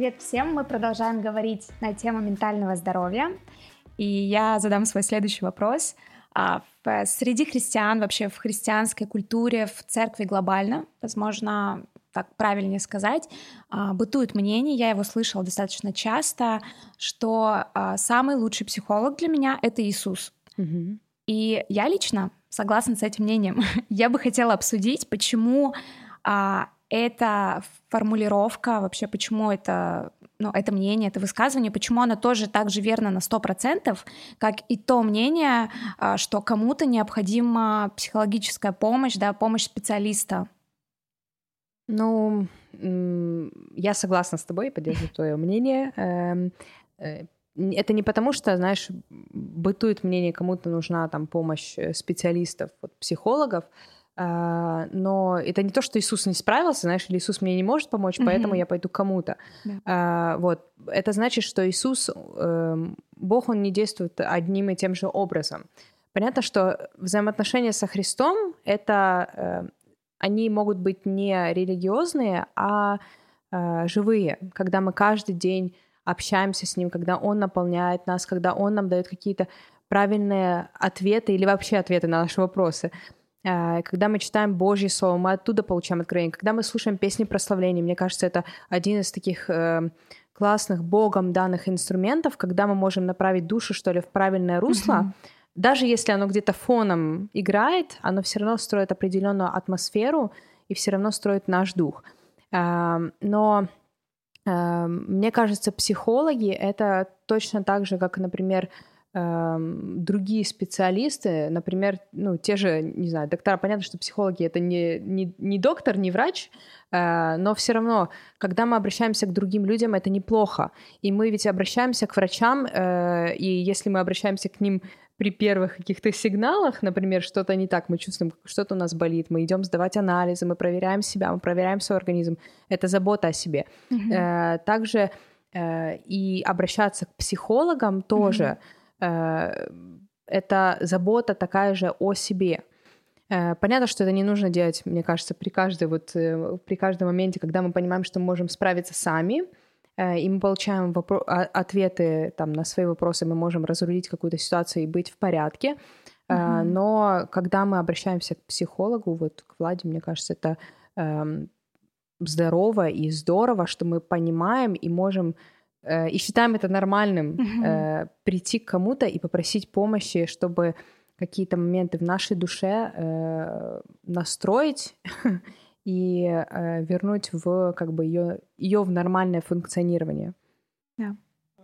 Привет всем! Мы продолжаем говорить на тему ментального здоровья. И я задам свой следующий вопрос. А, среди христиан, вообще в христианской культуре, в церкви глобально, возможно, так правильнее сказать, а, бытует мнение, я его слышала достаточно часто, что а, самый лучший психолог для меня — это Иисус. Угу. И я лично согласна с этим мнением. я бы хотела обсудить, почему эта формулировка, вообще почему это, ну, это мнение, это высказывание, почему оно тоже так же верно на 100%, как и то мнение, а, что кому-то необходима психологическая помощь, да, помощь специалиста. Ну, я согласна с тобой, поддерживаю твое мнение. Эм, э, это не потому, что, знаешь, бытует мнение, кому-то нужна там помощь э, специалистов, вот, психологов, но это не то, что Иисус не справился, знаешь, или Иисус мне не может помочь, mm-hmm. поэтому я пойду кому-то. Yeah. А, вот. Это значит, что Иисус, эм, Бог, Он не действует одним и тем же образом. Понятно, что взаимоотношения со Христом — это... Э, они могут быть не религиозные, а э, живые, когда мы каждый день общаемся с Ним, когда Он наполняет нас, когда Он нам дает какие-то правильные ответы или вообще ответы на наши вопросы. Э, когда мы читаем Божье Слово, мы оттуда получаем откровение. Когда мы слушаем песни прославления, мне кажется, это один из таких э, классных Богом данных инструментов, когда мы можем направить душу, что ли, в правильное русло. Mm-hmm. Даже если оно где-то фоном играет, оно все равно строит определенную атмосферу и все равно строит наш дух. Э, но э, мне кажется, психологи это точно так же, как, например, Эм, другие специалисты, например, ну, те же, не знаю, доктора, понятно, что психологи это не, не, не доктор, не врач, э, но все равно, когда мы обращаемся к другим людям, это неплохо. И мы ведь обращаемся к врачам, э, и если мы обращаемся к ним при первых каких-то сигналах, например, что-то не так, мы чувствуем, что-то у нас болит, мы идем сдавать анализы, мы проверяем себя, мы проверяем свой организм. Это забота о себе. Mm-hmm. Также и обращаться к психологам тоже. Mm-hmm это забота такая же о себе. Э, понятно, что это не нужно делать, мне кажется, при каждой вот э, при каждом моменте, когда мы понимаем, что мы можем справиться сами, и мы получаем вопро- а, ответы там на свои вопросы, мы можем разрулить какую-то ситуацию и быть в порядке. Mm-hmm. Но когда мы обращаемся к психологу, вот к Владе, мне кажется, это эм, здорово и здорово, что мы понимаем и можем Э, и считаем это нормальным mm-hmm. прийти к кому-то и попросить помощи, чтобы какие-то моменты в нашей душе э, настроить и э, вернуть в как бы ее ее в нормальное функционирование. Yeah.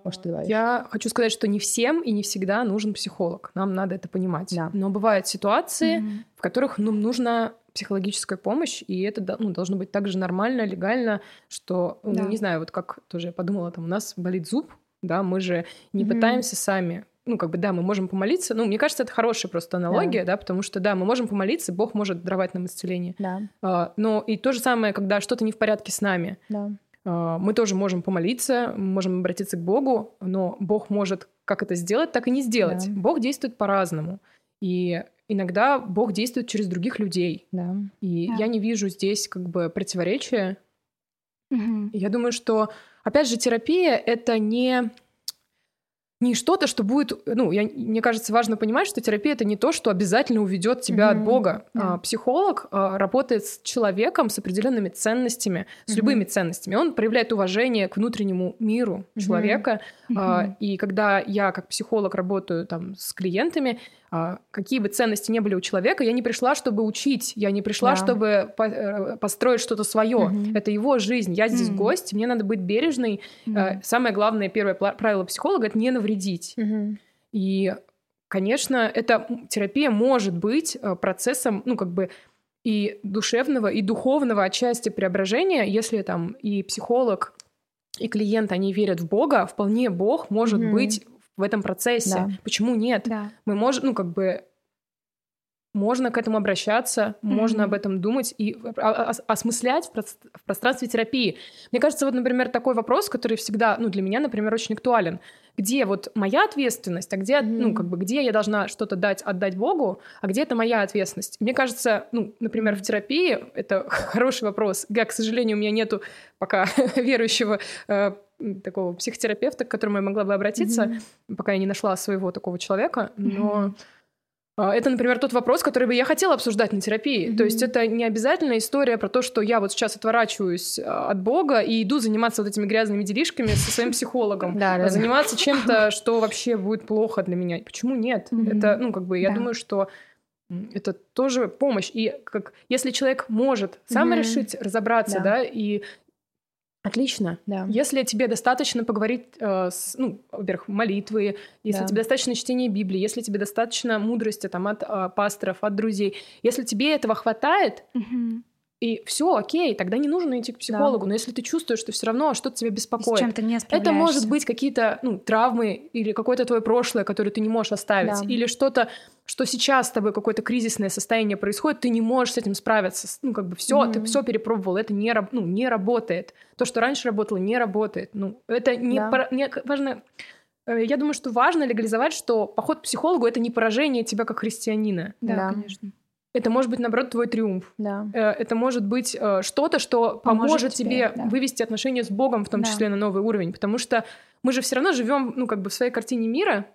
Может, ты Я хочу сказать, что не всем и не всегда нужен психолог. Нам надо это понимать. Да. Но бывают ситуации, mm-hmm. в которых ну, нужно психологическая помощь, и это ну, должно быть также нормально, легально, что, ну, да. ну, не знаю, вот как тоже я подумала, там у нас болит зуб, да, мы же не mm-hmm. пытаемся сами ну, как бы, да, мы можем помолиться. Ну, мне кажется, это хорошая просто аналогия, да, да потому что, да, мы можем помолиться, Бог может даровать нам исцеление. Да. А, но и то же самое, когда что-то не в порядке с нами. Да. А, мы тоже можем помолиться, можем обратиться к Богу, но Бог может как это сделать, так и не сделать. Да. Бог действует по-разному. И иногда Бог действует через других людей. Да. И да. я не вижу здесь как бы противоречия. Угу. Я думаю, что, опять же, терапия — это не не что-то, что будет, ну, я, мне кажется, важно понимать, что терапия это не то, что обязательно уведет тебя mm-hmm. от Бога. Yeah. А, психолог а, работает с человеком с определенными ценностями, с mm-hmm. любыми ценностями. Он проявляет уважение к внутреннему миру mm-hmm. человека. Mm-hmm. А, и когда я как психолог работаю там с клиентами, какие бы ценности не были у человека, я не пришла, чтобы учить, я не пришла, да. чтобы по э, построить что-то свое. Угу. Это его жизнь. Я здесь угу. гость, мне надо быть бережной. Угу. Самое главное, первое правило психолога это не навредить. Угу. И, конечно, эта терапия может быть э, процессом, ну, как бы и душевного, и духовного отчасти преображения, если там и психолог, и клиент, они верят в Бога, вполне Бог может mm быть в этом процессе. Да. Почему нет? Да. Мы можем, ну, как бы можно к этому обращаться, mm-hmm. можно об этом думать и осмыслять в пространстве терапии. Мне кажется, вот, например, такой вопрос, который всегда, ну, для меня, например, очень актуален где вот моя ответственность, а где, mm-hmm. ну, как бы, где я должна что-то дать, отдать Богу, а где это моя ответственность. Мне кажется, ну, например, в терапии это хороший вопрос. Я, к сожалению, у меня нету пока верующего э, такого психотерапевта, к которому я могла бы обратиться, mm-hmm. пока я не нашла своего такого человека. Но mm-hmm. Это, например, тот вопрос, который бы я хотела обсуждать на терапии. Mm-hmm. То есть это не обязательно история про то, что я вот сейчас отворачиваюсь а, от Бога и иду заниматься вот этими грязными делишками со своим психологом. Да, заниматься чем-то, что вообще будет плохо для меня. Почему нет? Это, ну, как бы, я думаю, что это тоже помощь. И как если человек может сам решить разобраться, да, и Отлично. Да. Если тебе достаточно поговорить, э, с, ну, во-первых, молитвы, если да. тебе достаточно чтения Библии, если тебе достаточно мудрости там, от э, пасторов, от друзей, если тебе этого хватает, угу. И все, окей, тогда не нужно идти к психологу. Да. Но если ты чувствуешь, что все равно что-то тебя беспокоит, с чем-то не это может быть какие-то ну, травмы или какое-то твое прошлое, которое ты не можешь оставить, да. или что-то, что сейчас с тобой какое-то кризисное состояние происходит, ты не можешь с этим справиться. Ну, как бы все, mm-hmm. ты все перепробовал, это не, ну, не работает. То, что раньше работало, не работает. Ну, это не, да. пора, не важно. Э, я думаю, что важно легализовать, что поход к психологу это не поражение тебя как христианина. Да, да. конечно. Это может быть, наоборот, твой триумф. Да. Э, это может быть э, что-то, что поможет, поможет тебе, да. вывести отношения с Богом, в том да. числе на новый уровень. Потому что мы же все равно живем, ну, как бы в своей картине мира,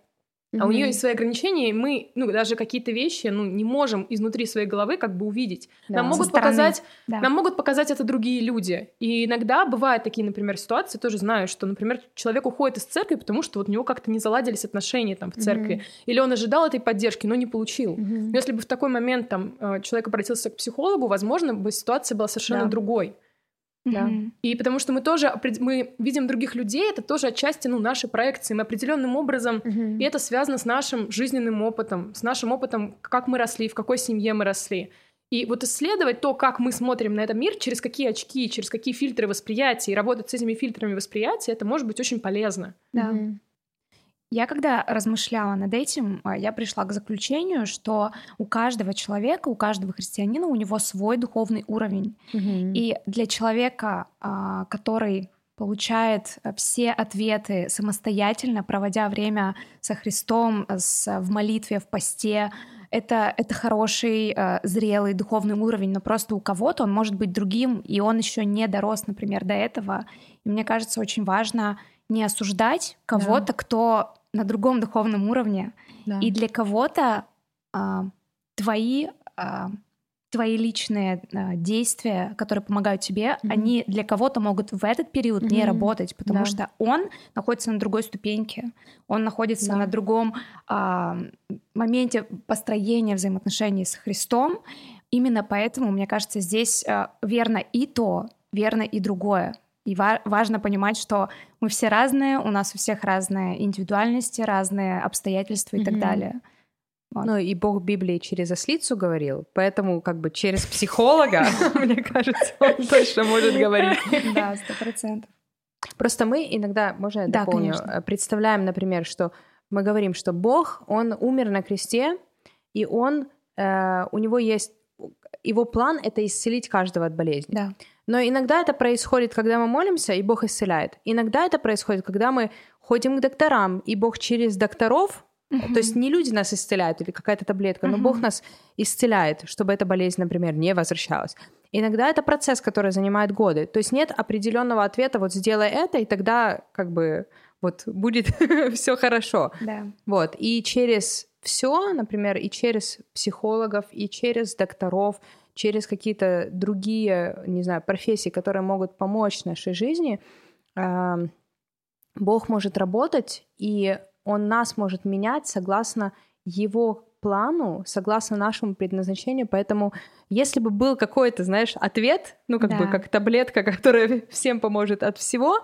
а у нее есть свои ограничения, и мы, ну, даже какие-то вещи, ну, не можем изнутри своей головы как бы увидеть. Да, нам могут показать, да. нам могут показать это другие люди. И иногда бывают такие, например, ситуации, тоже знаю, что, например, человек уходит из церкви, потому что вот у него как-то не заладились отношения там в церкви, mm или он ожидал этой поддержки, но не получил. mm Но если бы в такой момент там э, человек обратился к психологу, возможно, бы ситуация была совершенно да. другой. Да. Mm-hmm. И потому что мы тоже мы видим других людей, это тоже отчасти ну, наши проекции. Мы определенным образом, mm-hmm. и это связано с нашим жизненным опытом, с нашим опытом, как мы росли, в какой семье мы росли. И вот исследовать то, как мы смотрим на этот мир, через какие очки, через какие фильтры восприятия, и работать с этими фильтрами восприятия, это может быть очень полезно. Да. Mm-hmm. Я когда размышляла над этим, а, я пришла к заключению, что у каждого человека, у каждого христианина, у него свой духовный уровень. Mm-hmm. И для человека, а, который получает все ответы самостоятельно, проводя время со Христом, с, в молитве, в посте, это, это хороший, э, зрелый духовный уровень, но просто у кого-то он может быть другим, и он еще не дорос, например, до этого. И мне кажется, очень важно не осуждать кого-то, да. кто на другом духовном уровне. Да. И для кого-то а, твои а, твои личные а, действия, которые помогают тебе, mm-hmm. они для кого-то могут в этот период mm-hmm. не работать, потому да. что он находится на другой ступеньке, он находится да. на другом а, моменте построения взаимоотношений с Христом. Именно поэтому, мне кажется, здесь а, верно и то, верно и другое. И ва- важно понимать, что мы все разные, у нас у всех разные индивидуальности, разные обстоятельства и mm-hmm. так далее. Вот. Ну и Бог Библии через ослицу говорил, поэтому как бы через психолога, мне кажется, он точно может говорить. Да, сто процентов. Просто мы иногда, можно я дополню, э, представляем, например, что мы говорим, что Бог, Он умер на кресте, и Он, э, у Него есть, Его план — это исцелить каждого от болезни. Да. Но иногда это происходит, когда мы молимся, и Бог исцеляет. Иногда это происходит, когда мы ходим к докторам, и Бог через докторов, uh-huh. то есть не люди нас исцеляют или какая-то таблетка, uh-huh. но Бог нас исцеляет, чтобы эта болезнь, например, не возвращалась. Иногда это процесс, который занимает годы. То есть нет определенного ответа, вот сделай это, и тогда как бы вот будет все хорошо. Да. Вот. И через все, например, и через психологов, и через докторов, через какие-то другие, не знаю, профессии, которые могут помочь нашей жизни, Бог может работать, и Он нас может менять согласно Его плану, согласно нашему предназначению. Поэтому, если бы был какой-то, знаешь, ответ, ну, как да. бы как таблетка, которая всем поможет от всего,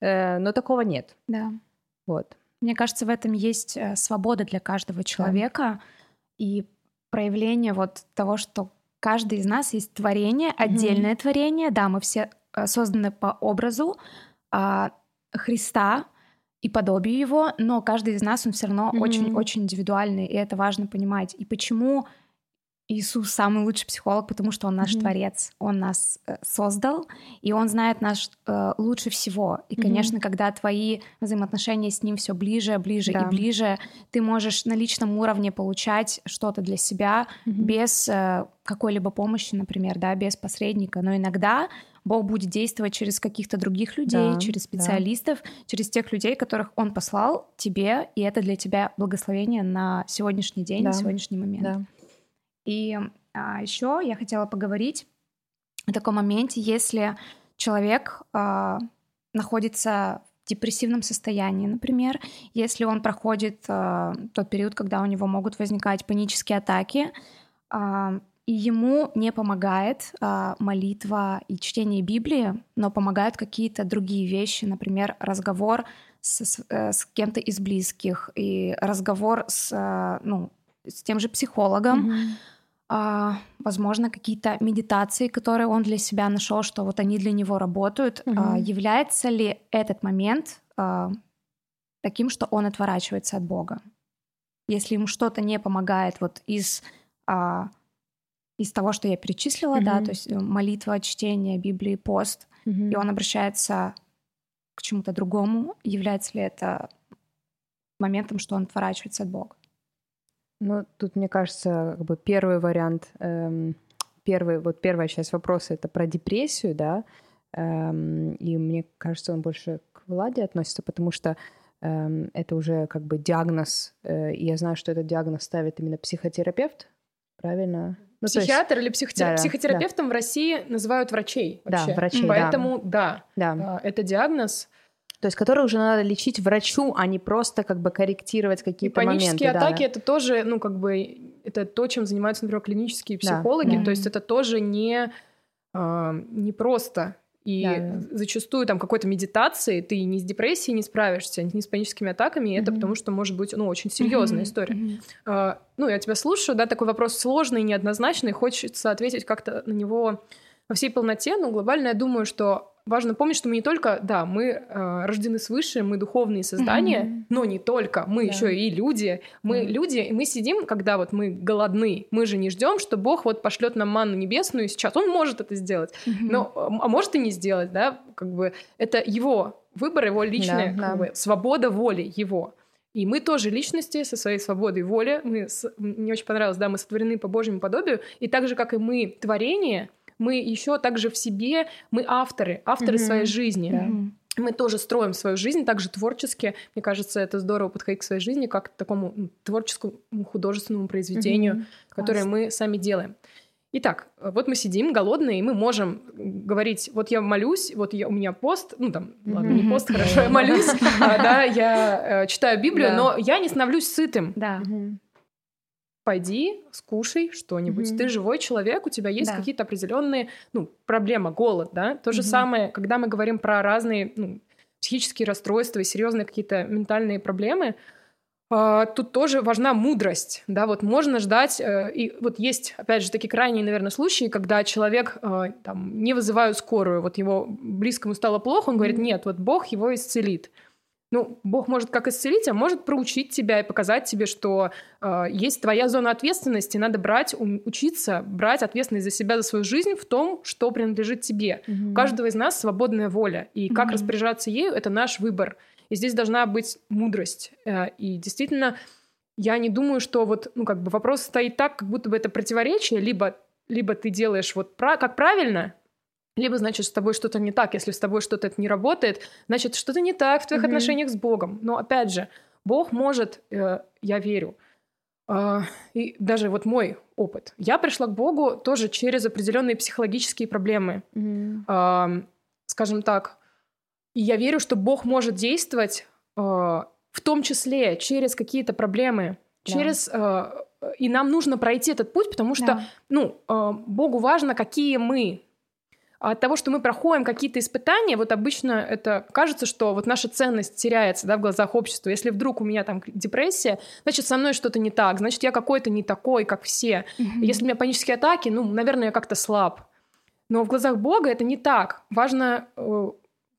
э, но такого нет. Да. Вот. Мне кажется, в этом есть э, свобода для каждого человека да. и проявление вот того, что каждый из нас есть творение, отдельное mm-hmm. творение. Да, мы все э, созданы по образу а, Христа и подобию его, но каждый из нас он все равно очень-очень mm-hmm. индивидуальный, и это важно понимать. И почему Иисус самый лучший психолог, потому что Он наш mm-hmm. Творец, Он нас э, создал, и Он знает нас э, лучше всего. И, конечно, mm-hmm. когда твои взаимоотношения с Ним все ближе, ближе да. и ближе, ты можешь на личном уровне получать что-то для себя mm-hmm. без э, какой-либо помощи, например, да, без посредника. Но иногда Бог будет действовать через каких-то других людей, да, через специалистов, да. через тех людей, которых Он послал тебе, и это для тебя благословение на сегодняшний день, да. на сегодняшний момент. Да. И а, еще я хотела поговорить о таком моменте, если человек а, находится в депрессивном состоянии, например, если он проходит а, тот период, когда у него могут возникать панические атаки, а, и ему не помогает а, молитва и чтение Библии, но помогают какие-то другие вещи, например, разговор с, с, э, кем-то из близких и разговор с, а, ну, с тем же психологом. Mm-hmm. А, возможно, какие-то медитации, которые он для себя нашел, что вот они для него работают. Mm-hmm. Является ли этот момент а, таким, что он отворачивается от Бога? Если ему что-то не помогает вот из из того, что я перечислила, mm-hmm. да, то есть э, молитва, чтение Библии, пост, mm-hmm. и он обращается к чему-то другому, является ли это моментом, что он отворачивается от Бога? Ну, тут, мне кажется, как бы первый вариант, эм, первый, вот первая часть вопроса это про депрессию, да, эм, и мне кажется, он больше к Владе относится, потому что эм, это уже как бы диагноз, э, и я знаю, что этот диагноз ставит именно психотерапевт, правильно? Ну, Психиатр есть... или психотер... да, психотерапевтом да. в России называют врачей вообще. Да, врачей, Поэтому да, да, да. это диагноз. То есть, который уже надо лечить врачу, а не просто как бы корректировать какие-то моменты. Панические атаки да. это тоже, ну как бы, это то, чем занимаются, например, клинические психологи. Да, То есть это тоже не, э, не просто и да. зачастую там какой-то медитации ты ни с депрессией не справишься, ни с паническими атаками, и mm-hmm. это потому что может быть ну, очень серьезная mm-hmm. история. Mm-hmm. А, ну, я тебя слушаю, да, такой вопрос сложный, неоднозначный, хочется ответить как-то на него во всей полноте, но глобально я думаю, что важно помнить, что мы не только, да, мы э, рождены свыше, мы духовные создания, mm-hmm. но не только, мы да. еще и люди. Мы mm-hmm. люди, и мы сидим, когда вот мы голодны, мы же не ждем, что Бог вот пошлет нам манну небесную сейчас. Он может это сделать, mm-hmm. но а может и не сделать, да, как бы это его выбор, его личная да, как да. Бы, свобода воли его. И мы тоже личности со своей свободой воли. Мы, с... мне очень понравилось, да, мы сотворены по Божьему подобию. И так же, как и мы творение, мы еще также в себе, мы авторы, авторы mm-hmm. своей жизни. Mm-hmm. Мы тоже строим свою жизнь также творчески. Мне кажется, это здорово подходить к своей жизни как к такому творческому художественному произведению, mm-hmm. которое Класс. мы сами делаем. Итак, вот мы сидим голодные, и мы можем говорить, вот я молюсь, вот я, у меня пост, ну там, ладно, не пост, хорошо, я молюсь, а, да, я э, читаю Библию, но я не становлюсь сытым. Да пойди, скушай что-нибудь. Mm-hmm. Ты живой человек, у тебя есть да. какие-то определенные, ну, проблемы, голод, да. То mm-hmm. же самое, когда мы говорим про разные ну, психические расстройства и серьезные какие-то ментальные проблемы, Uh, тут тоже важна мудрость, да, вот можно ждать, uh, и вот есть, опять же, такие крайние, наверное, случаи, когда человек, uh, там, не вызывают скорую, вот его близкому стало плохо, он говорит, нет, вот Бог его исцелит. Ну, Бог может как исцелить, а может проучить тебя и показать тебе, что э, есть твоя зона ответственности, надо брать, учиться брать ответственность за себя, за свою жизнь в том, что принадлежит тебе. Mm-hmm. У каждого из нас свободная воля, и как mm-hmm. распоряжаться ею — это наш выбор. И здесь должна быть мудрость. Э, и действительно, я не думаю, что вот, ну, как бы вопрос стоит так, как будто бы это противоречие, либо, либо ты делаешь вот как правильно, либо, значит, с тобой что-то не так. Если с тобой что-то не работает, значит, что-то не так в твоих mm-hmm. отношениях с Богом. Но, опять же, Бог может, э, я верю, э, и даже вот мой опыт. Я пришла к Богу тоже через определенные психологические проблемы. Mm-hmm. Э, скажем так, и я верю, что Бог может действовать э, в том числе через какие-то проблемы, да. через... Э, и нам нужно пройти этот путь, потому что, да. ну, э, Богу важно, какие мы от того, что мы проходим какие-то испытания, вот обычно это кажется, что вот наша ценность теряется да, в глазах общества. Если вдруг у меня там депрессия, значит, со мной что-то не так, значит, я какой-то не такой, как все. Mm-hmm. Если у меня панические атаки, ну, наверное, я как-то слаб. Но в глазах Бога это не так. Важно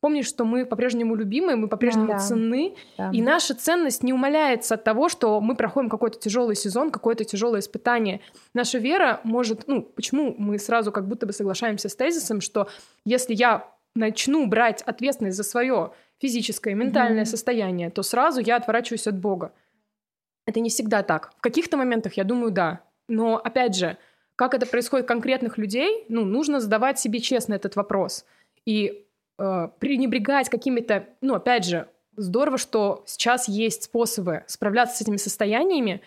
помнишь, что мы по-прежнему любимы, мы по-прежнему да, ценны, да. и наша ценность не умаляется от того, что мы проходим какой-то тяжелый сезон, какое-то тяжелое испытание. Наша вера может, ну, почему мы сразу как будто бы соглашаемся с тезисом, что если я начну брать ответственность за свое физическое, ментальное mm-hmm. состояние, то сразу я отворачиваюсь от Бога. Это не всегда так. В каких-то моментах я думаю, да. Но опять же, как это происходит конкретных людей, ну, нужно задавать себе честно этот вопрос. И э, пренебрегать какими-то, ну, опять же, здорово, что сейчас есть способы справляться с этими состояниями,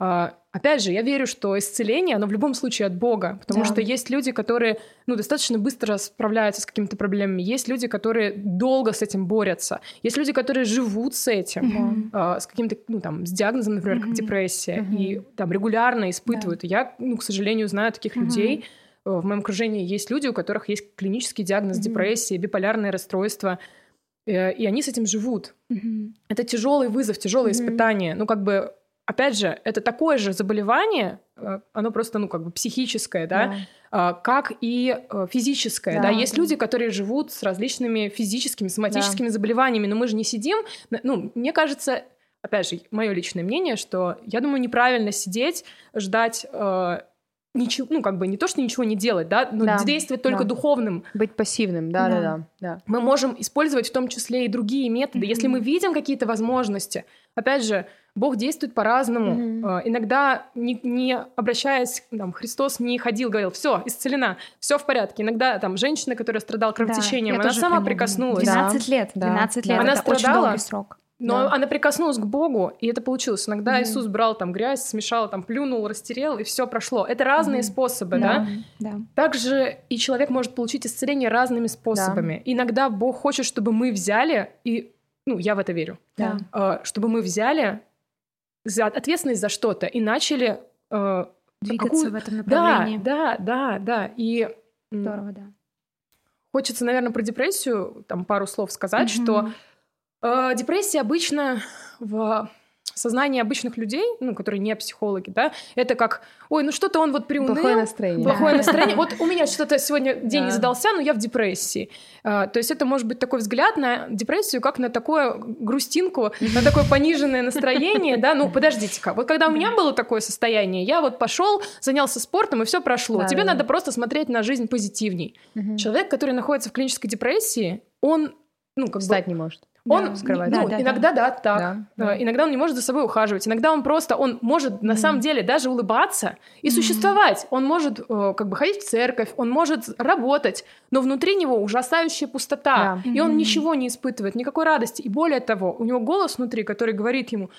а, опять же, я верю, что исцеление, оно в любом случае от Бога, потому да. что есть люди, которые ну, достаточно быстро справляются с какими-то проблемами, есть люди, которые долго с этим борются, есть люди, которые живут с этим, mm-hmm. с каким-то, ну, там, с диагнозом, например, mm-hmm. как депрессия, mm-hmm. и там регулярно испытывают. Да. я, ну, к сожалению, знаю таких mm-hmm. людей, э, в моем окружении есть люди, у которых есть клинический диагноз mm-hmm. депрессии, биполярное расстройство, э, и они с этим живут. Mm-hmm. Это тяжелый вызов, тяжелое mm-hmm. испытание. Ну, как бы опять же, это такое же заболевание, э, оно просто, ну, как бы психическое, да, да. А, как и э, физическое, да. да. Есть люди, которые живут с различными физическими, соматическими да. заболеваниями, но мы же не сидим, ну, мне кажется, опять же, мое личное мнение, что я думаю, неправильно сидеть, ждать э, ничего, ну, как бы не то, что ничего не делать, да, но да, действовать только да. духовным. Быть пассивным, да, да, да, да. Мы можем использовать в том числе и другие методы, mm-hmm. если мы видим какие-то возможности. Опять же, Бог действует по-разному. Mm-hmm. Иногда, не, не обращаясь, там, Христос не ходил, говорил, все, исцелена, все в порядке. Иногда там женщина, которая страдала кровотечением, да, она сама прикоснулась. 12 лет, 12 да. лет, она это страдала, очень долгий срок. Но да. она прикоснулась к Богу, и это получилось. Иногда mm. Иисус брал там грязь, смешал, там плюнул, растерел, и все прошло. Это разные mm. способы, да? да? Да. Также и человек может получить исцеление разными способами. Да. Иногда Бог хочет, чтобы мы взяли, и, ну, я в это верю, да. э, чтобы мы взяли за ответственность за что-то и начали э, двигаться какую... в этом направлении. Да, да, да, да. И здорово, да. Хочется, наверное, про депрессию там пару слов сказать, mm-hmm. что депрессия обычно в сознание обычных людей, ну, которые не психологи, да, это как, ой, ну что-то он вот приуныл. Плохое настроение. Плохое настроение. Вот у меня что-то сегодня день не задался, но я в депрессии. А, то есть это может быть такой взгляд на депрессию, как на такую грустинку, на такое пониженное настроение, да, ну, подождите-ка, вот когда у меня было такое состояние, я вот пошел, занялся спортом, и все прошло. Тебе надо просто смотреть на жизнь позитивней. Человек, который находится в клинической депрессии, он ну, как Встать бы... не может. Он да, скрывать. Ну, да, иногда да, да так. Да, да. Иногда он не может за собой ухаживать. Иногда он просто, он может mm. на самом деле даже улыбаться и mm. существовать. Он может э, как бы ходить в церковь, он может работать, но внутри него ужасающая пустота, да. и он ничего не испытывает, никакой радости. И более того, у него голос внутри, который говорит ему: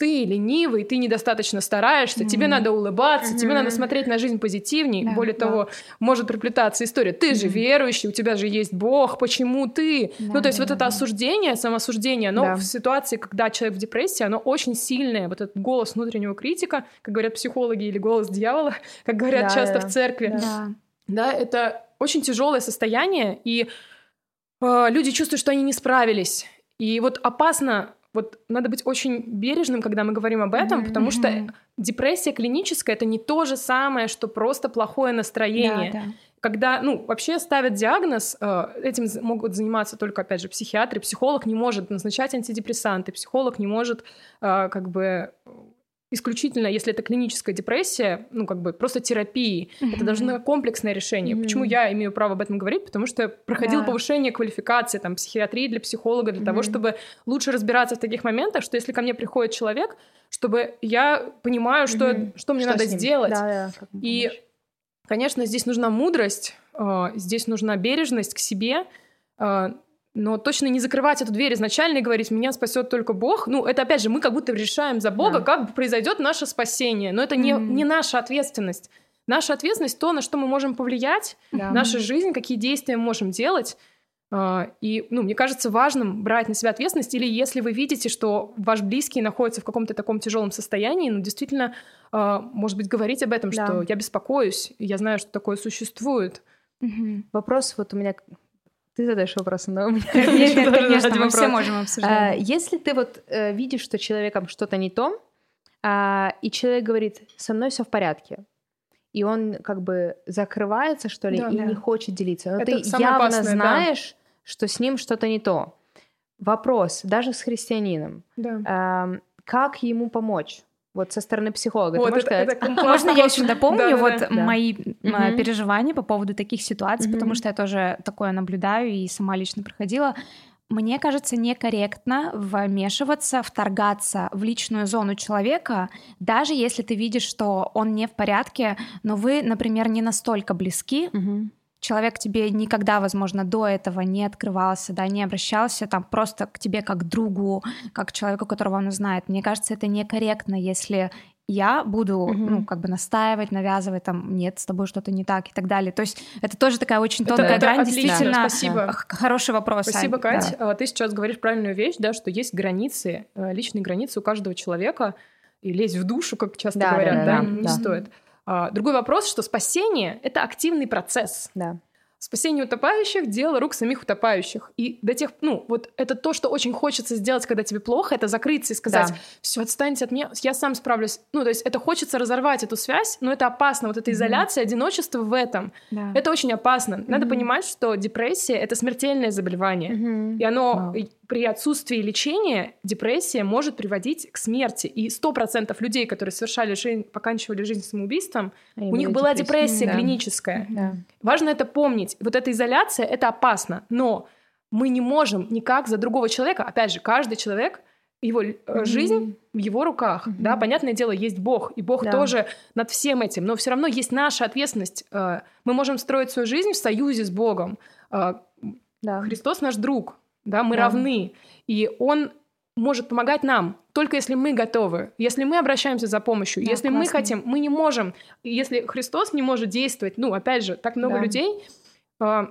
ты ленивый, ты недостаточно стараешься, mm-hmm. тебе надо улыбаться, mm-hmm. тебе надо смотреть на жизнь позитивнее. Да, Более да. того, может приплетаться история. Ты mm-hmm. же верующий, у тебя же есть Бог, почему ты? Да, ну, то есть да, вот да, это да. осуждение, самоосуждение, оно да. в ситуации, когда человек в депрессии, оно очень сильное. Вот этот голос внутреннего критика, как говорят психологи, или голос дьявола, как говорят да, часто да. в церкви. Да. да, это очень тяжелое состояние, и э, люди чувствуют, что они не справились. И вот опасно вот надо быть очень бережным, когда мы говорим об этом, mm-hmm. потому что депрессия клиническая это не то же самое, что просто плохое настроение. Да, да. Когда, ну, вообще ставят диагноз, э, этим могут заниматься только, опять же, психиатры. Психолог не может назначать антидепрессанты, психолог не может, э, как бы, исключительно, если это клиническая депрессия, ну, как бы просто терапии. Mm-hmm. Это должно быть комплексное решение. Mm-hmm. Почему я имею право об этом говорить? Потому что я проходил да. повышение квалификации, там, психиатрии для психолога, для mm-hmm. того, чтобы лучше разбираться в таких моментах, что если ко мне приходит человек, чтобы я понимаю, что, mm-hmm. что мне что надо сделать. Да, да, И, конечно, здесь нужна мудрость, а, здесь нужна бережность к себе, а, но точно не закрывать эту дверь изначально и говорить, меня спасет только Бог. Ну, это опять же, мы как будто решаем за Бога, да. как произойдет наше спасение. Но это не, mm-hmm. не наша ответственность. Наша ответственность то, на что мы можем повлиять, да. наша жизнь, какие действия мы можем делать. А, и, ну, мне кажется важным брать на себя ответственность, или если вы видите, что ваш близкий находится в каком-то таком тяжелом состоянии, ну, действительно, а, может быть, говорить об этом, да. что я беспокоюсь, я знаю, что такое существует. Угу. Вопрос вот у меня ты задаешь вопросы, но у меня Нет, нет, конечно, мы все можем обсуждать. А, если ты вот э, видишь, что человеком что-то не то, а, и человек говорит, со мной все в порядке, и он как бы закрывается, что ли, и не хочет делиться, но ты явно знаешь, что с ним что-то не то. Вопрос, даже с христианином, как ему помочь? Вот со стороны психолога. Вот, это, это Можно я еще дополню вот мои а, переживания по поводу таких ситуаций, потому что я тоже такое наблюдаю и сама лично проходила. мне кажется, некорректно вмешиваться, вторгаться в личную зону человека, даже если ты видишь, что он не в порядке, но вы, например, не настолько близки. Угу. Человек тебе никогда, возможно, до этого не открывался, да, не обращался там просто к тебе как к другу, как к человеку, которого он знает. Мне кажется, это некорректно, если я буду, угу. ну, как бы настаивать, навязывать, там, нет, с тобой что-то не так и так далее. То есть это тоже такая очень тонкая это, грань, отлично. действительно. Спасибо. Хороший вопрос. Спасибо, Ань. Кать. Да. Ты сейчас говоришь правильную вещь, да, что есть границы, э, личные границы у каждого человека, и лезть в душу, как часто да, говорят, да, да, да не да. стоит. А, другой вопрос, что спасение — это активный процесс. Да. Спасение утопающих — дело рук самих утопающих. И до тех, ну, вот это то, что очень хочется сделать, когда тебе плохо, это закрыться и сказать, да. все, отстаньте от меня, я сам справлюсь. Ну, то есть это хочется разорвать эту связь, но это опасно. Вот эта изоляция, mm-hmm. одиночество в этом, да. это очень опасно. Надо mm-hmm. понимать, что депрессия — это смертельное заболевание. Mm-hmm. И оно wow при отсутствии лечения депрессия может приводить к смерти. И сто процентов людей, которые совершали жизнь, поканчивали жизнь самоубийством, а у них была депрессия да. клиническая. Да. Важно это помнить. Вот эта изоляция — это опасно. Но мы не можем никак за другого человека, опять же, каждый человек его mm-hmm. жизнь в его руках, mm-hmm. да, понятное дело, есть Бог, и Бог да. тоже над всем этим, но все равно есть наша ответственность. Э, мы можем строить свою жизнь в союзе с Богом. Э, да. Христос наш друг, да, мы да. равны, и он может помогать нам, только если мы готовы, если мы обращаемся за помощью, да, если классно. мы хотим, мы не можем, если Христос не может действовать, ну, опять же, так много да. людей, э,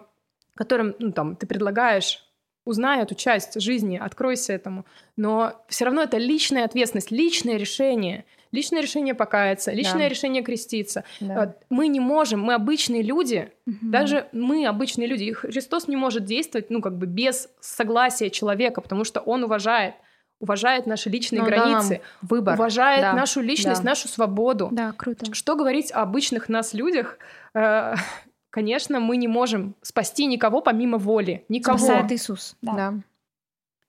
которым, ну, там, ты предлагаешь узнай эту часть жизни, откройся этому. Но все равно это личная ответственность, личное решение личное решение покаяться, личное да. решение креститься. Да. Мы не можем, мы обычные люди, угу. даже мы обычные люди, и Христос не может действовать, ну, как бы без согласия человека, потому что Он уважает уважает наши личные ну, границы, да, выбор, уважает да, нашу личность, да. нашу свободу. Да, круто. Что говорить о обычных нас людях? Э, конечно, мы не можем спасти никого помимо воли, никого. Спасает Иисус. Да. да.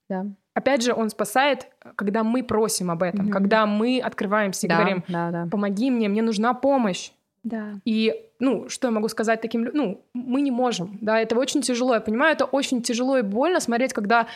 да опять же, он спасает, когда мы просим об этом, mm-hmm. когда мы открываемся и да, говорим, да, да. помоги мне, мне нужна помощь. Да. И, ну, что я могу сказать таким людям? Ну, мы не можем, да, это очень тяжело. Я понимаю, это очень тяжело и больно смотреть, когда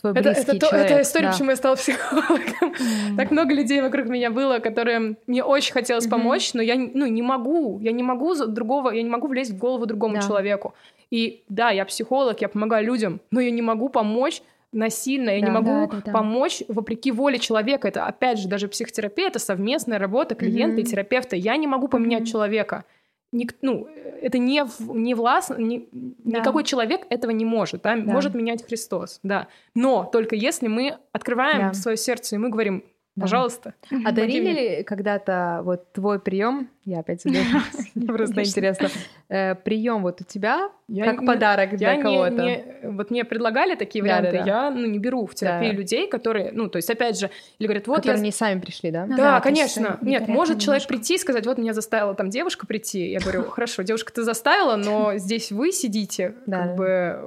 твой это, это, то, это история, да. почему я стала психологом. Mm. Так много людей вокруг меня было, которые мне очень хотелось mm-hmm. помочь, но я ну, не могу, я не могу другого, я не могу влезть в голову другому да. человеку. И да, я психолог, я помогаю людям, но я не могу помочь насильно, я да, не могу да, да, да. помочь вопреки воле человека. Это, опять же, даже психотерапия — это совместная работа клиента mm-hmm. и терапевта. Я не могу поменять mm-hmm. человека. Ник, ну, это не, не властно, не, да. никакой человек этого не может, да? Да. может менять Христос, да. Но только если мы открываем да. свое сердце и мы говорим, Пожалуйста. А дарили ли когда-то вот твой прием? Я опять задаю. Просто интересно. Э, прием вот у тебя как подарок для кого-то. Вот мне предлагали такие варианты, я ну не беру в терапию людей, которые, ну то есть опять же, или говорят, вот я. не сами пришли, да? Да, конечно. Нет, может человек прийти и сказать, вот меня заставила там девушка прийти. Я говорю, хорошо, девушка, ты заставила, но здесь вы сидите, как бы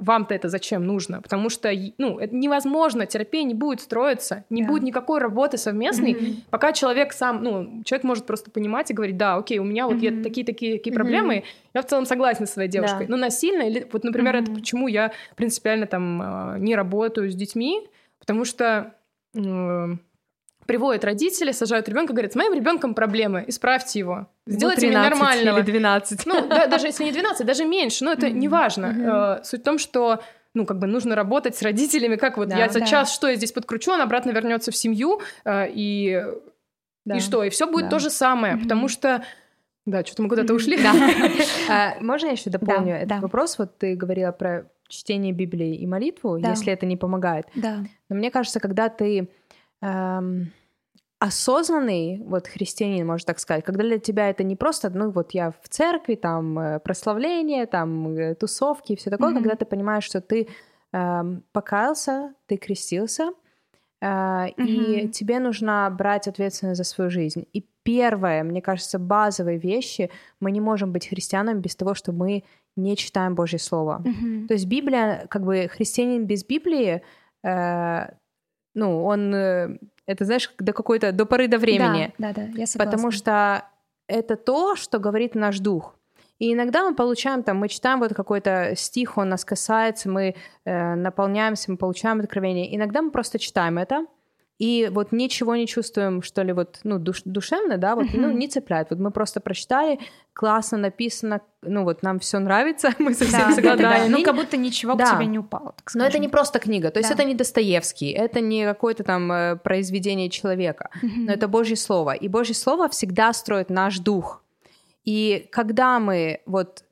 вам-то это зачем нужно? Потому что, ну, это невозможно, терапия не будет строиться, не будет никакой работы совместной, пока человек сам, ну, человек может просто понимать и говорить, да, окей, у меня вот mm-hmm. такие-такие такие проблемы, mm-hmm. я в целом согласна с своей девушкой. Да. Но насильно, или вот, например, mm-hmm. это почему я принципиально там а, не работаю с детьми, потому что э, приводят родители, сажают ребенка, говорят, с моим ребенком проблемы, исправьте его, сделайте ну, мне нормального. или 12. Ну, да, даже если не 12, даже меньше, но это mm-hmm. не важно. Mm-hmm. Суть в том, что ну, как бы нужно работать с родителями, как вот да, я за да. час что я здесь подкручу, он обратно вернется в семью, э, и, да. и что, и все будет да. то же самое, mm-hmm. потому что да, что-то мы куда-то ушли. Да. А, можно я еще дополню этот вопрос? Вот ты говорила про чтение Библии и молитву, если это не помогает. Да. Но мне кажется, когда ты эм, осознанный вот христианин, можно так сказать, когда для тебя это не просто, ну вот я в церкви, там э, прославление, там э, тусовки и все такое, mm-hmm. когда ты понимаешь, что ты э, покаялся, ты крестился, mm-hmm. и тебе нужно брать ответственность за свою жизнь. И первое, мне кажется, базовые вещи, мы не можем быть христианами без того, что мы не читаем Божье Слово. То есть Библия, как бы христианин без Библии, э, ну, он э, это, знаешь, до какой-то, до поры до времени. Да, да, да, я согласна. Потому что это то, что говорит наш дух. И иногда мы получаем там, мы читаем вот какой-то стих, он нас касается, мы э, наполняемся, мы получаем откровение. Иногда мы просто читаем это, и вот ничего не чувствуем, что ли, вот, ну, душ, душевно, да, вот, ну, не цепляет. Вот мы просто прочитали, классно написано, ну, вот нам все нравится, мы совсем да, согласны. Да, да. Ну, как будто ничего да. к тебе не упало, так Но это не просто книга, то есть да. это не Достоевский, это не какое-то там э, произведение человека, но это Божье Слово. И Божье Слово всегда строит наш дух. И когда мы вот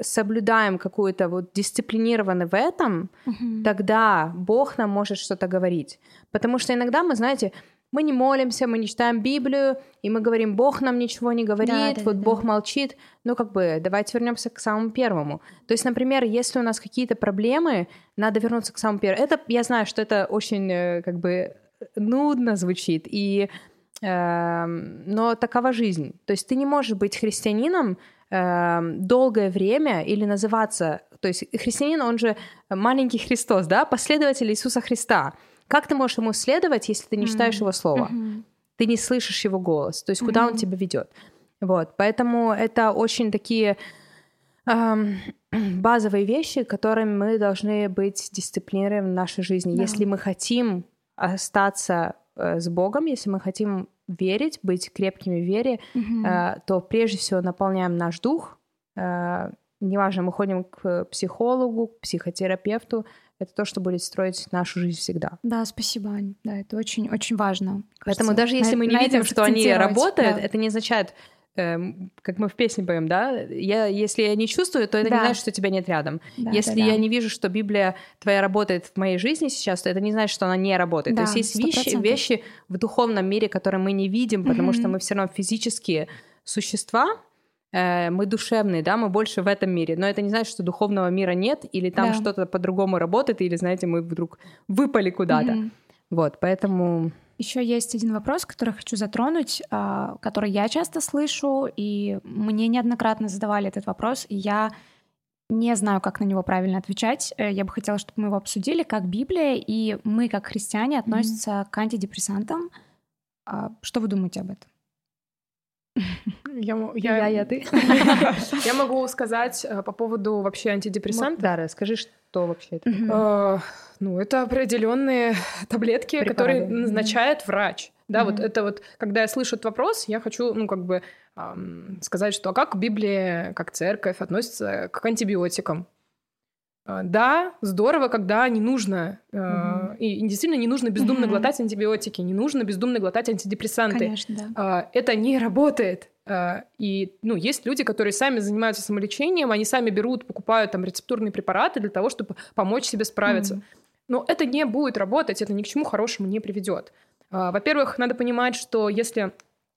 соблюдаем какую-то вот дисциплинированно в этом, uh-huh. тогда Бог нам может что-то говорить. Потому что иногда мы, знаете, мы не молимся, мы не читаем Библию, и мы говорим, Бог нам ничего не говорит, да, да, вот да. Бог молчит. Ну, как бы, давайте вернемся к самому первому. То есть, например, если у нас какие-то проблемы, надо вернуться к самому первому. Это, я знаю, что это очень, э, как бы, нудно звучит, и, э, но такова жизнь. То есть ты не можешь быть христианином, Эм, долгое время или называться, то есть христианин, он же маленький Христос, да, последователь Иисуса Христа. Как ты можешь ему следовать, если ты не читаешь mm-hmm. его слово? Mm-hmm. Ты не слышишь его голос, то есть куда mm-hmm. он тебя ведет? Вот, поэтому это очень такие эм, базовые вещи, которыми мы должны быть дисциплинированы в нашей жизни. Да. Если мы хотим остаться э, с Богом, если мы хотим верить, быть крепкими в вере, mm-hmm. э, то прежде всего наполняем наш дух. Э, неважно, мы ходим к психологу, к психотерапевту. Это то, что будет строить нашу жизнь всегда. Да, спасибо, Ань. Да, это очень-очень важно. Кажется, Поэтому даже если на, мы не видим, что они работают, да. это не означает, как мы в песне поем, да, я, если я не чувствую, то это да. не значит, что тебя нет рядом. Да, если да, да. я не вижу, что Библия твоя работает в моей жизни сейчас, то это не значит, что она не работает. Да, то есть есть вещи, вещи в духовном мире, которые мы не видим, потому mm-hmm. что мы все равно физические существа, э, мы душевные, да, мы больше в этом мире, но это не значит, что духовного мира нет, или там да. что-то по-другому работает, или, знаете, мы вдруг выпали куда-то. Mm-hmm. Вот, поэтому еще есть один вопрос, который хочу затронуть, а, который я часто слышу, и мне неоднократно задавали этот вопрос, и я не знаю, как на него правильно отвечать. Э, я бы хотела, чтобы мы его обсудили, как Библия и мы, как христиане, относятся mm-hmm. к антидепрессантам. А, что вы думаете об этом? Я, я, я, я ты. я могу сказать э, по поводу вообще антидепрессантов. Да, расскажи, что вообще это. Э, ну, это определенные таблетки, Препараты. которые назначает врач. Да, вот это вот, когда я слышу этот вопрос, я хочу, ну, как бы сказать, что а как Библия, как церковь относится к антибиотикам? А, да, здорово, когда не нужно, угу. и, действительно не нужно бездумно угу. глотать антибиотики, не нужно бездумно глотать антидепрессанты. Конечно, да. Это не работает. И, ну, есть люди, которые сами занимаются самолечением, они сами берут, покупают там рецептурные препараты для того, чтобы помочь себе справиться. Угу. Но это не будет работать, это ни к чему хорошему не приведет. Во-первых, надо понимать, что если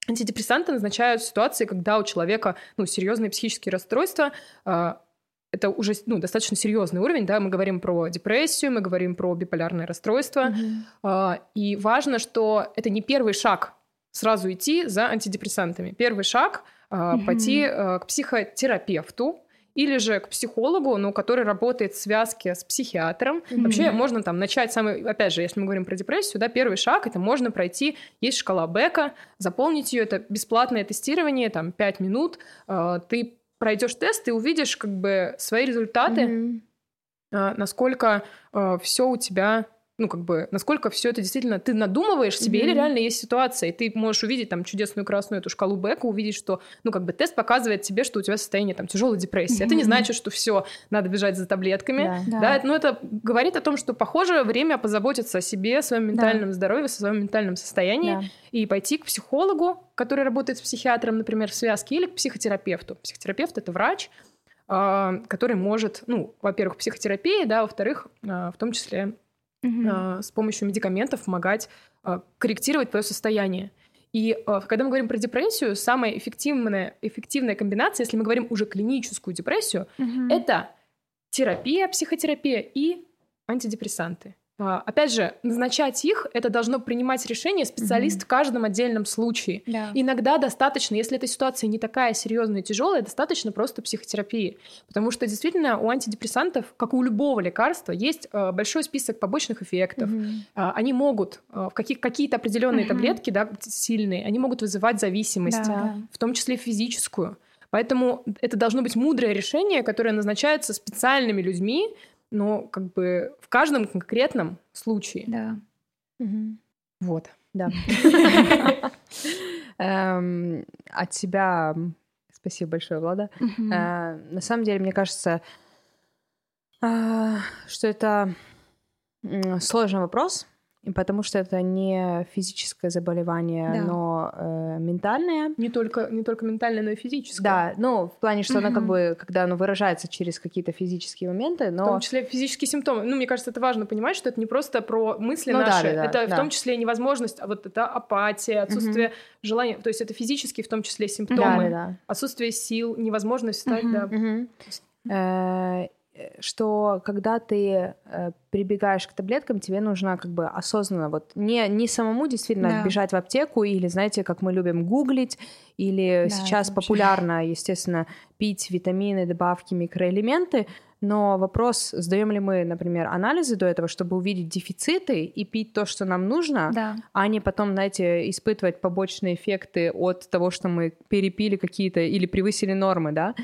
антидепрессанты назначают в ситуации, когда у человека ну, серьезные психические расстройства, это уже ну, достаточно серьезный уровень, да, мы говорим про депрессию, мы говорим про биполярное расстройство, mm-hmm. и важно, что это не первый шаг сразу идти за антидепрессантами. Первый шаг mm-hmm. пойти э, к психотерапевту, или же к психологу, ну, который работает в связке с психиатром. Mm-hmm. Вообще можно там начать самый, опять же, если мы говорим про депрессию, да, первый шаг это можно пройти, есть шкала Бека, заполнить ее, это бесплатное тестирование, там 5 минут, э, ты пройдешь тест и увидишь как бы свои результаты, mm-hmm. насколько э, все у тебя ну, как бы, насколько все это действительно ты надумываешь себе, mm-hmm. или реально есть ситуация, и ты можешь увидеть там чудесную красную эту шкалу Бека, увидеть, что, ну, как бы тест показывает тебе, что у тебя состояние там тяжелой депрессии. Mm-hmm. Это не значит, что все, надо бежать за таблетками. Да, да. но это говорит о том, что, похоже, время позаботиться о себе, о своем ментальном да. здоровье, о своем ментальном состоянии, да. и пойти к психологу, который работает с психиатром, например, в связке, или к психотерапевту. Психотерапевт — это врач, а, который может, ну, во-первых, психотерапия, да, во-вторых, а, в том числе угу. с помощью медикаментов помогать а, корректировать твое состояние. И а, когда мы говорим про депрессию, самая эффективная, эффективная комбинация, если мы говорим уже клиническую депрессию, угу. это терапия, психотерапия и антидепрессанты. А, опять же, назначать их, это должно принимать решение специалист mm-hmm. в каждом отдельном случае. Yeah. Иногда достаточно, если эта ситуация не такая серьезная и тяжелая, достаточно просто психотерапии. Потому что действительно у антидепрессантов, как и у любого лекарства, есть э, большой список побочных эффектов. Mm-hmm. Они могут, в каких, какие-то определенные mm-hmm. таблетки, да, сильные, они могут вызывать зависимость, yeah. в том числе физическую. Поэтому это должно быть мудрое решение, которое назначается специальными людьми, но как бы в каждом конкретном случае. Да. Угу. Вот. Да. Эм, от тебя спасибо большое, Влада. Э, на самом деле, мне кажется, а, что это сложный вопрос, потому что это не физическое заболевание, да. но э, ментальное. Не только, не только ментальное, но и физическое. Да, ну, в плане, что mm-hmm. оно как бы, когда оно выражается через какие-то физические моменты, но... В том числе физические симптомы. Ну, мне кажется, это важно понимать, что это не просто про мысли ну, наши, да, да, это да. в том числе невозможность, а вот это апатия, отсутствие mm-hmm. желания, то есть это физические в том числе симптомы, да, да. отсутствие сил, невозможность встать, mm-hmm. да. Mm-hmm что когда ты э, прибегаешь к таблеткам, тебе нужно как бы осознанно вот не не самому действительно да. бежать в аптеку или знаете, как мы любим гуглить или да, сейчас популярно, естественно, пить витамины, добавки, микроэлементы, но вопрос, сдаем ли мы, например, анализы до этого, чтобы увидеть дефициты и пить то, что нам нужно, да. а не потом, знаете, испытывать побочные эффекты от того, что мы перепили какие-то или превысили нормы, да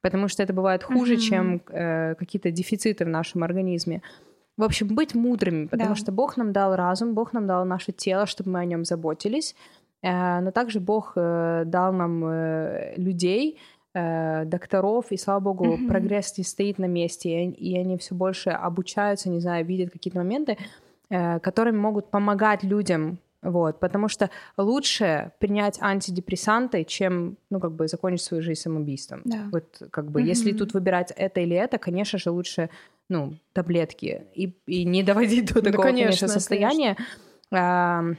потому что это бывает хуже, mm-hmm. чем э, какие-то дефициты в нашем организме. В общем, быть мудрыми, потому да. что Бог нам дал разум, Бог нам дал наше тело, чтобы мы о нем заботились, э, но также Бог э, дал нам э, людей, э, докторов, и слава богу, mm-hmm. прогресс не стоит на месте, и, они все больше обучаются, не знаю, видят какие-то моменты, э, которыми могут помогать людям вот, потому что лучше принять антидепрессанты, чем, ну, как бы закончить свою жизнь самоубийством. Да. Вот, как бы, mm-hmm. если тут выбирать это или это, конечно же, лучше, ну, таблетки и, и не доводить до такого, да, конечно, конечно, состояния. Конечно.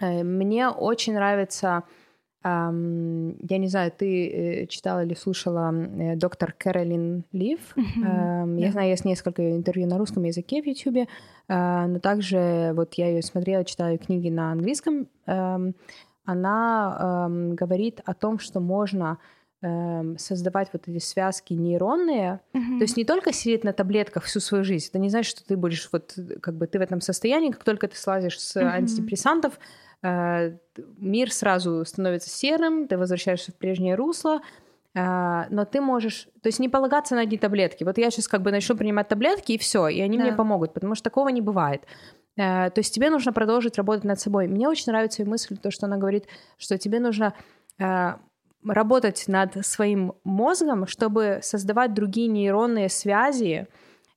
А, мне очень нравится я не знаю, ты э, читала или слушала э, доктор Кэролин Лив. Mm-hmm. Я знаю, есть несколько интервью на русском языке в Ютубе, а, но также вот я ее смотрела, читаю книги на английском. Она говорит о том, что можно создавать вот эти связки нейронные, mm-hmm. то есть не только сидеть на таблетках всю свою жизнь, это не значит, что ты будешь вот как бы ты в этом состоянии, как только ты слазишь с mm-hmm. антидепрессантов, Э, мир сразу становится серым, ты возвращаешься в прежнее русло, э, но ты можешь, то есть не полагаться на одни таблетки. Вот я сейчас как бы начну принимать таблетки и все, и они да. мне помогут, потому что такого не бывает. Э, то есть тебе нужно продолжить работать над собой. Мне очень нравится ее мысль, то, что она говорит, что тебе нужно работать над своим мозгом, чтобы создавать другие нейронные связи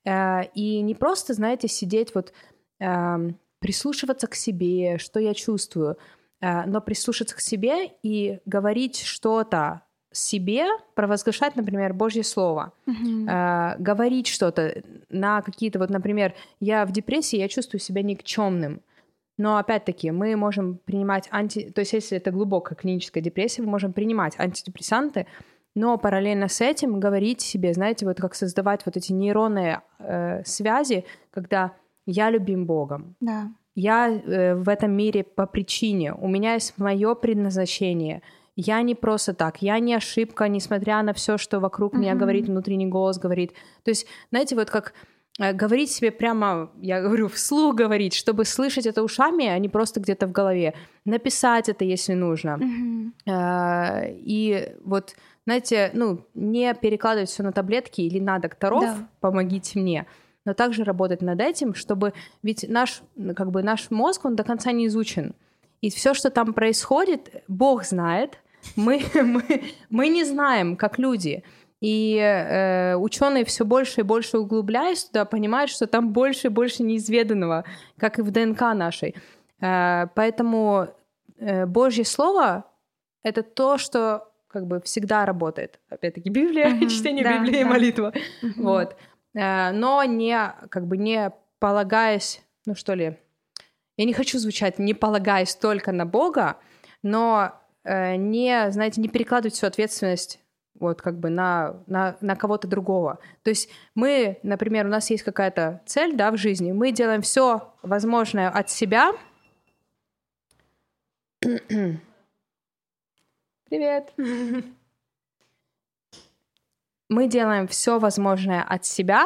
и не просто, знаете, сидеть вот эм, прислушиваться к себе, что я чувствую, э, но прислушаться к себе и говорить что-то себе, провозглашать, например, Божье Слово, mm-hmm. говорить что-то на какие-то, вот, например, я в депрессии, я чувствую себя никчемным, но опять-таки мы можем принимать анти... То есть если это глубокая клиническая депрессия, мы можем принимать антидепрессанты, но параллельно с этим говорить себе, знаете, вот как создавать вот эти нейронные э, связи, когда я любим Богом. Да. Я э, в этом мире по причине. У меня есть мое предназначение. Я не просто так, я не ошибка, несмотря на все, что вокруг mm-hmm. меня говорит внутренний голос, говорит. То есть, знаете, вот как э, говорить себе прямо, я говорю, вслух говорить, чтобы слышать это ушами, а не просто где-то в голове. Написать это, если нужно. Mm-hmm. И вот, знаете, ну, не перекладывать все на таблетки или на докторов, да. помогите мне но также работать над этим, чтобы ведь наш, как бы наш мозг, он до конца не изучен. И все, что там происходит, Бог знает, мы, мы, мы не знаем, как люди. И э, ученые все больше и больше углубляясь туда, понимают, что там больше и больше неизведанного, как и в ДНК нашей. Э, поэтому э, Божье Слово — это то, что как бы всегда работает. Опять-таки Библия, mm-hmm, чтение да, Библии да. молитва. Mm-hmm. Вот. Э, но не, как бы не полагаясь, ну что ли, я не хочу звучать, не полагаясь только на Бога, но э, не, знаете, не перекладывать всю ответственность вот как бы на, на, на кого-то другого. То есть мы, например, у нас есть какая-то цель, да, в жизни, мы делаем все возможное от себя. Привет. мы делаем все возможное от себя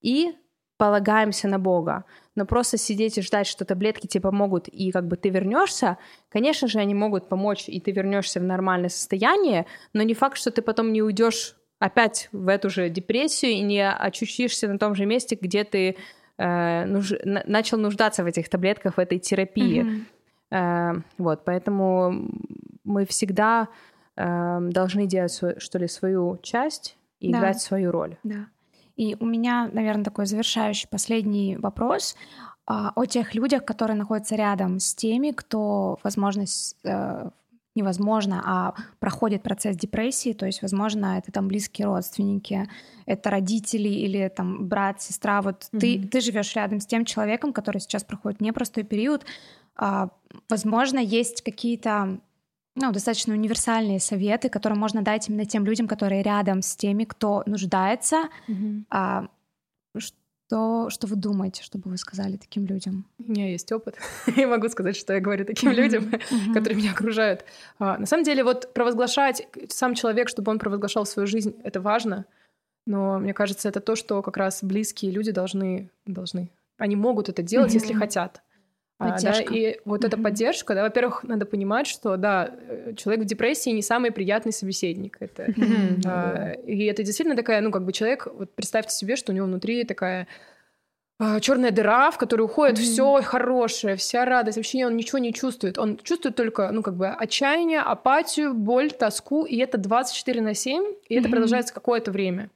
и полагаемся на Бога. Но просто сидеть и ждать, что таблетки тебе помогут, и как бы ты вернешься, конечно же, они могут помочь, и ты вернешься в нормальное состояние, но не факт, что ты потом не уйдешь опять в эту же депрессию и не очутишься на том же месте, где ты э, нуж... начал нуждаться в этих таблетках, в этой терапии. Mm-hmm. Э, вот, поэтому мы всегда э, должны делать, что ли, свою часть и да. играть свою роль. Да. И у меня, наверное, такой завершающий последний вопрос а, о тех людях, которые находятся рядом с теми, кто, возможно, э, невозможно, а проходит процесс депрессии, то есть, возможно, это там близкие родственники, это родители или там брат, сестра. Вот mm-hmm. ты, ты живешь рядом с тем человеком, который сейчас проходит непростой период. А, возможно, есть какие-то ну, достаточно универсальные советы, которые можно дать именно тем людям, которые рядом с теми, кто нуждается. Mm-hmm. А, что, что вы думаете, что бы вы сказали таким людям? У меня есть опыт. я могу сказать, что я говорю таким людям, которые меня окружают. А, на самом деле, вот провозглашать сам человек, чтобы он провозглашал свою жизнь, это важно. Но мне кажется, это то, что как раз близкие люди должны, должны. Они могут это делать, mm-hmm. если хотят. Поддержка. А, да, и вот mm-hmm. эта поддержка, да, во-первых, надо понимать, что, да, э, человек в депрессии не самый приятный собеседник. Это, mm-hmm. а, и это действительно такая, ну, как бы человек, вот представьте себе, что у него внутри такая а, черная дыра, в которую уходит mm-hmm. все хорошее, вся радость, вообще он ничего не чувствует. Он чувствует только, ну, как бы отчаяние, апатию, боль, тоску, и это 24 на 7, и mm-hmm. это продолжается какое-то время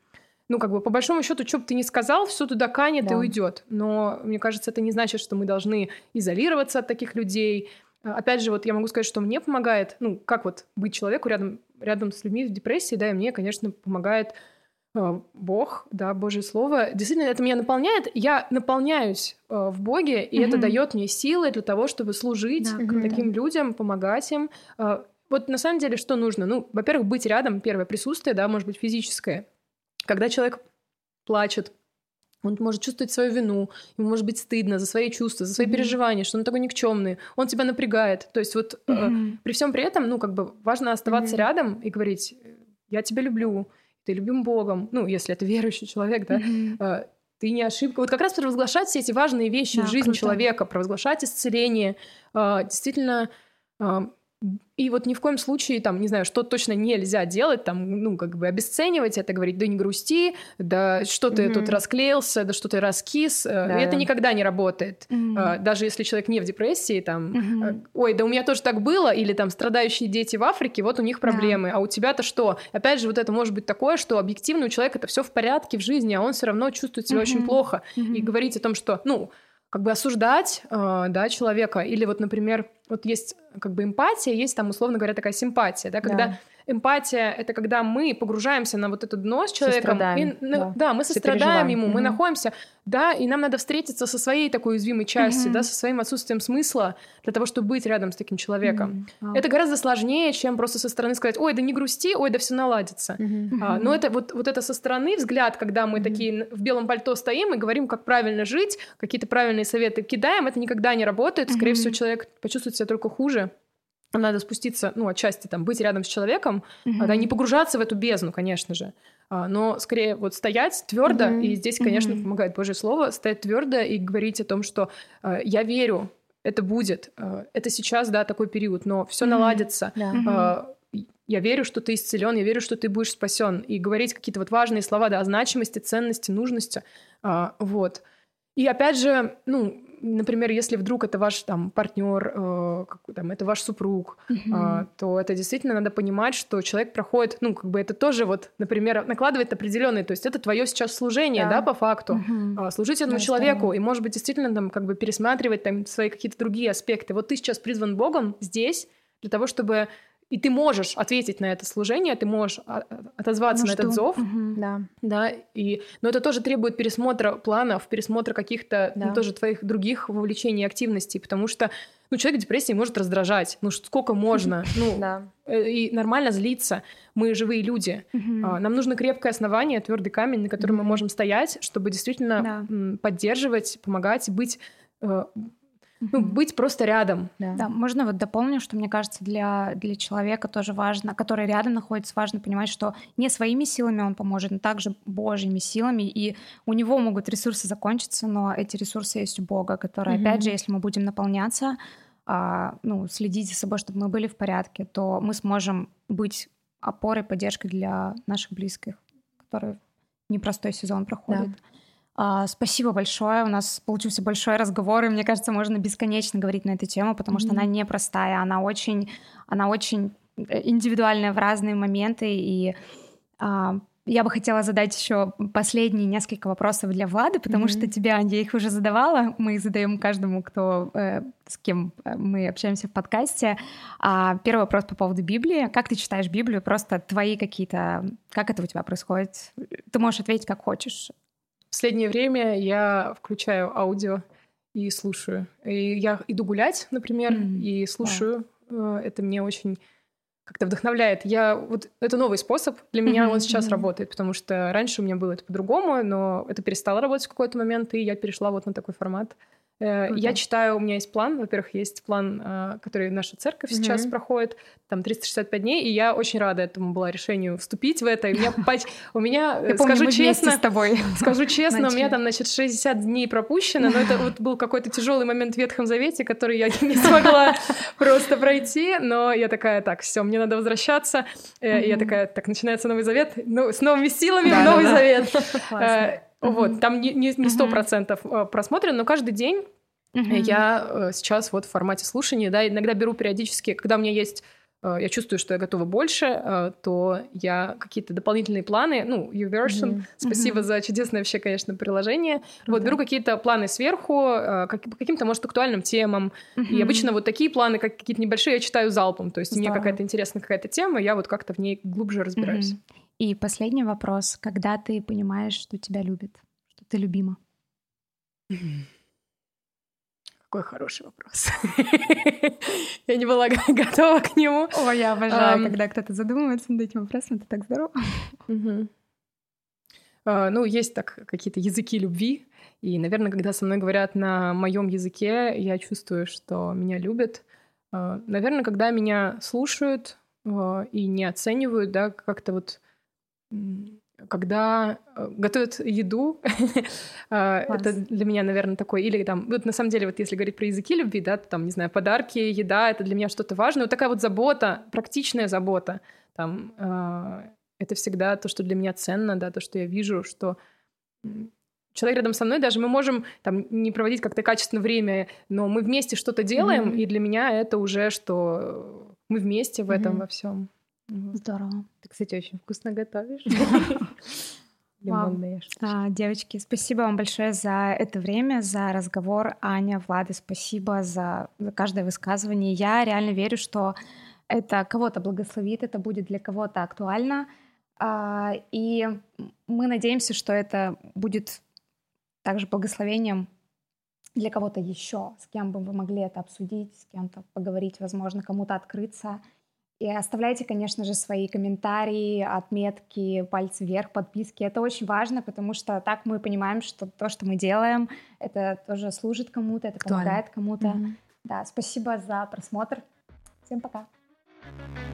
ну, как бы, по большому счету, что бы ты ни сказал, все туда канет да. и уйдет. Но мне кажется, это не значит, что мы должны изолироваться от таких людей. А, опять же, вот я могу сказать, что мне помогает, ну, как вот быть человеку рядом, рядом с людьми в депрессии, да, и мне, конечно, помогает э, Бог, да, Божье Слово. Действительно, это меня наполняет. Я наполняюсь э, в Боге, и mm-hmm. это дает мне силы для того, чтобы служить да, таким людям, помогать им. Э, вот на самом деле, что нужно? Ну, во-первых, быть рядом, первое присутствие, да, может быть, физическое. Когда человек плачет, он может чувствовать свою вину, ему может быть стыдно за свои чувства, за свои mm-hmm. переживания, что он такой никчемный, он тебя напрягает. То есть вот mm-hmm. э, при всем при этом, ну как бы важно оставаться mm-hmm. рядом и говорить, я тебя люблю, ты любим Богом, ну если это верующий человек, да, mm-hmm. э, ты не ошибка. Вот как раз провозглашать все эти важные вещи да, в жизни круто. человека, провозглашать исцеление, э, действительно э, и вот ни в коем случае, там, не знаю, что точно нельзя делать, там, ну, как бы обесценивать это, говорить, да не грусти, да что ты mm-hmm. тут расклеился, да что ты раскис. Э, да. Это никогда не работает. Mm-hmm. Даже если человек не в депрессии, там, mm-hmm. ой, да у меня тоже так было, или там страдающие дети в Африке, вот у них проблемы, yeah. а у тебя-то что? Опять же, вот это может быть такое, что объективно у человека это все в порядке в жизни, а он все равно чувствует себя mm-hmm. очень плохо. Mm-hmm. И говорить о том, что, ну, как бы осуждать, э, да, человека, или вот, например, вот есть как бы эмпатия, есть там, условно говоря, такая симпатия, да, когда да. Эмпатия — это когда мы погружаемся на вот это дно с человеком, и, да. да, мы сострадаем ему, угу. мы находимся, да, и нам надо встретиться со своей такой уязвимой частью, угу. да, со своим отсутствием смысла для того, чтобы быть рядом с таким человеком. Угу. Это гораздо сложнее, чем просто со стороны сказать, ой, да не грусти, ой, да все наладится. Угу. А, но это вот, вот это со стороны взгляд, когда мы угу. такие в белом пальто стоим и говорим, как правильно жить, какие-то правильные советы кидаем, это никогда не работает, скорее угу. всего, человек почувствует себя только хуже надо спуститься, ну, отчасти там, быть рядом с человеком, mm-hmm. да, не погружаться в эту бездну, конечно же, а, но скорее вот стоять твердо, mm-hmm. и здесь, конечно, mm-hmm. помогает Божье Слово, стоять твердо и говорить о том, что э, я верю, это будет, это сейчас, да, такой период, но все mm-hmm. наладится. Yeah. Э, я верю, что ты исцелен, я верю, что ты будешь спасен. И говорить какие-то вот важные слова, да, о значимости, ценности, нужности. Вот. И опять же, ну, например, если вдруг это ваш там партнер, э, как, там, это ваш супруг, mm-hmm. э, то это действительно надо понимать, что человек проходит, ну, как бы это тоже вот, например, накладывает определенный, то есть это твое сейчас служение, да, да по факту, mm-hmm. э, служить этому да, человеку, здорово. и, может быть, действительно там как бы пересматривать там свои какие-то другие аспекты. Вот ты сейчас призван Богом здесь для того, чтобы и ты можешь ответить на это служение, ты можешь а, отозваться ну, на что? этот зов, угу, да, да, и, но это тоже требует пересмотра планов, пересмотра каких-то, ну, да. ну, тоже твоих других вовлечений и активностей, потому что, ну, человек в депрессии может раздражать, ну, сколько можно, ну, да. Э, и нормально злиться, мы живые люди, угу. нам нужно крепкое основание, твердый камень, на котором угу. мы можем стоять, чтобы действительно да. поддерживать, помогать, быть э, ну, быть просто рядом. Да. да, можно вот дополню, что мне кажется, для, для человека тоже важно, который рядом находится, важно понимать, что не своими силами он поможет, но также Божьими силами, и у него могут ресурсы закончиться, но эти ресурсы есть у Бога, которые, mm-hmm. опять же, если мы будем наполняться, а, ну, следить за собой, чтобы мы были в порядке, то мы сможем быть опорой, поддержкой для наших близких, которые непростой сезон проходят. Да. А, спасибо большое. У нас получился большой разговор, и мне кажется, можно бесконечно говорить на эту тему, потому mm-hmm. что она непростая, она очень, она очень э, индивидуальная в разные моменты, и а, я бы хотела задать еще последние несколько вопросов для Влады, потому mm-hmm. что тебя я их уже задавала. Мы их задаем каждому, кто э, с кем э, мы общаемся в подкасте. А, первый вопрос по поводу Библии. Как ты читаешь Библию? Просто твои какие-то... Как это у тебя происходит? Ты можешь ответить как хочешь. В последнее время я включаю аудио и слушаю. И я иду гулять, например, mm-hmm. и слушаю. Yeah. Это мне очень как-то вдохновляет. Я вот это новый способ для меня, mm-hmm. он сейчас mm-hmm. работает, потому что раньше у меня было это по-другому, но это перестало работать в какой-то момент, и я перешла вот на такой формат. Э, Круто. Я читаю, у меня есть план. Во-первых, есть план, э, который наша церковь mm-hmm. сейчас проходит, там 365 дней, и я очень рада этому была решению вступить в это. И у меня, у меня я скажу честно, с тобой. скажу честно, у меня там, значит, 60 дней пропущено, но это вот был какой-то тяжелый момент в Ветхом Завете, который я не смогла просто пройти, но я такая, так, все, мне надо возвращаться. И я такая, так, начинается Новый Завет, ну, с новыми силами да, Новый да, Вот, там не сто процентов э, просмотрено, но каждый день я э, сейчас вот в формате слушания, да, иногда беру периодически, когда у меня есть э, я чувствую, что я готова больше, то я какие-то дополнительные планы, ну, YouVersion, mm-hmm. спасибо mm-hmm. за чудесное вообще, конечно, приложение. Вот беру какие-то планы сверху, как, по каким-то, может, актуальным темам. Mm-hmm. И обычно вот такие планы, как какие-то небольшие, я читаю залпом. То есть Здорово. мне какая-то интересная какая-то тема, я вот как-то в ней глубже разбираюсь. Mm-hmm. И последний вопрос. Когда ты понимаешь, что тебя любят, что ты любима? Какой хороший вопрос. Я не была готова к нему. О, я обожаю, когда кто-то задумывается над этим вопросом. Это так здорово. А, ну, есть так какие-то языки любви. И, наверное, когда со мной говорят на моем языке, я чувствую, что меня любят. А, наверное, когда меня слушают а, и не оценивают, да, как-то вот когда э, готовят еду, а, это для меня, наверное, такой, или там, вот на самом деле, вот если говорить про языки любви, да, то там, не знаю, подарки, еда, это для меня что-то важное, вот такая вот забота, практичная забота, там, а, это всегда то, что для меня ценно, да, то, что я вижу, что человек рядом со мной, даже мы можем там не проводить как-то качественное время, но мы вместе что-то делаем, mm-hmm. и для меня это уже, что мы вместе в этом mm-hmm. во всем. Здорово. Ты, кстати, очень вкусно готовишь. Лимонные а, Девочки, спасибо вам большое за это время, за разговор. Аня, Влада, спасибо за, за каждое высказывание. Я реально верю, что это кого-то благословит, это будет для кого-то актуально. А, и мы надеемся, что это будет также благословением для кого-то еще, с кем бы вы могли это обсудить, с кем-то поговорить, возможно, кому-то открыться. И оставляйте, конечно же, свои комментарии, отметки, пальцы вверх, подписки. Это очень важно, потому что так мы понимаем, что то, что мы делаем, это тоже служит кому-то, это помогает кому-то. Mm-hmm. Да, спасибо за просмотр. Всем пока. thank you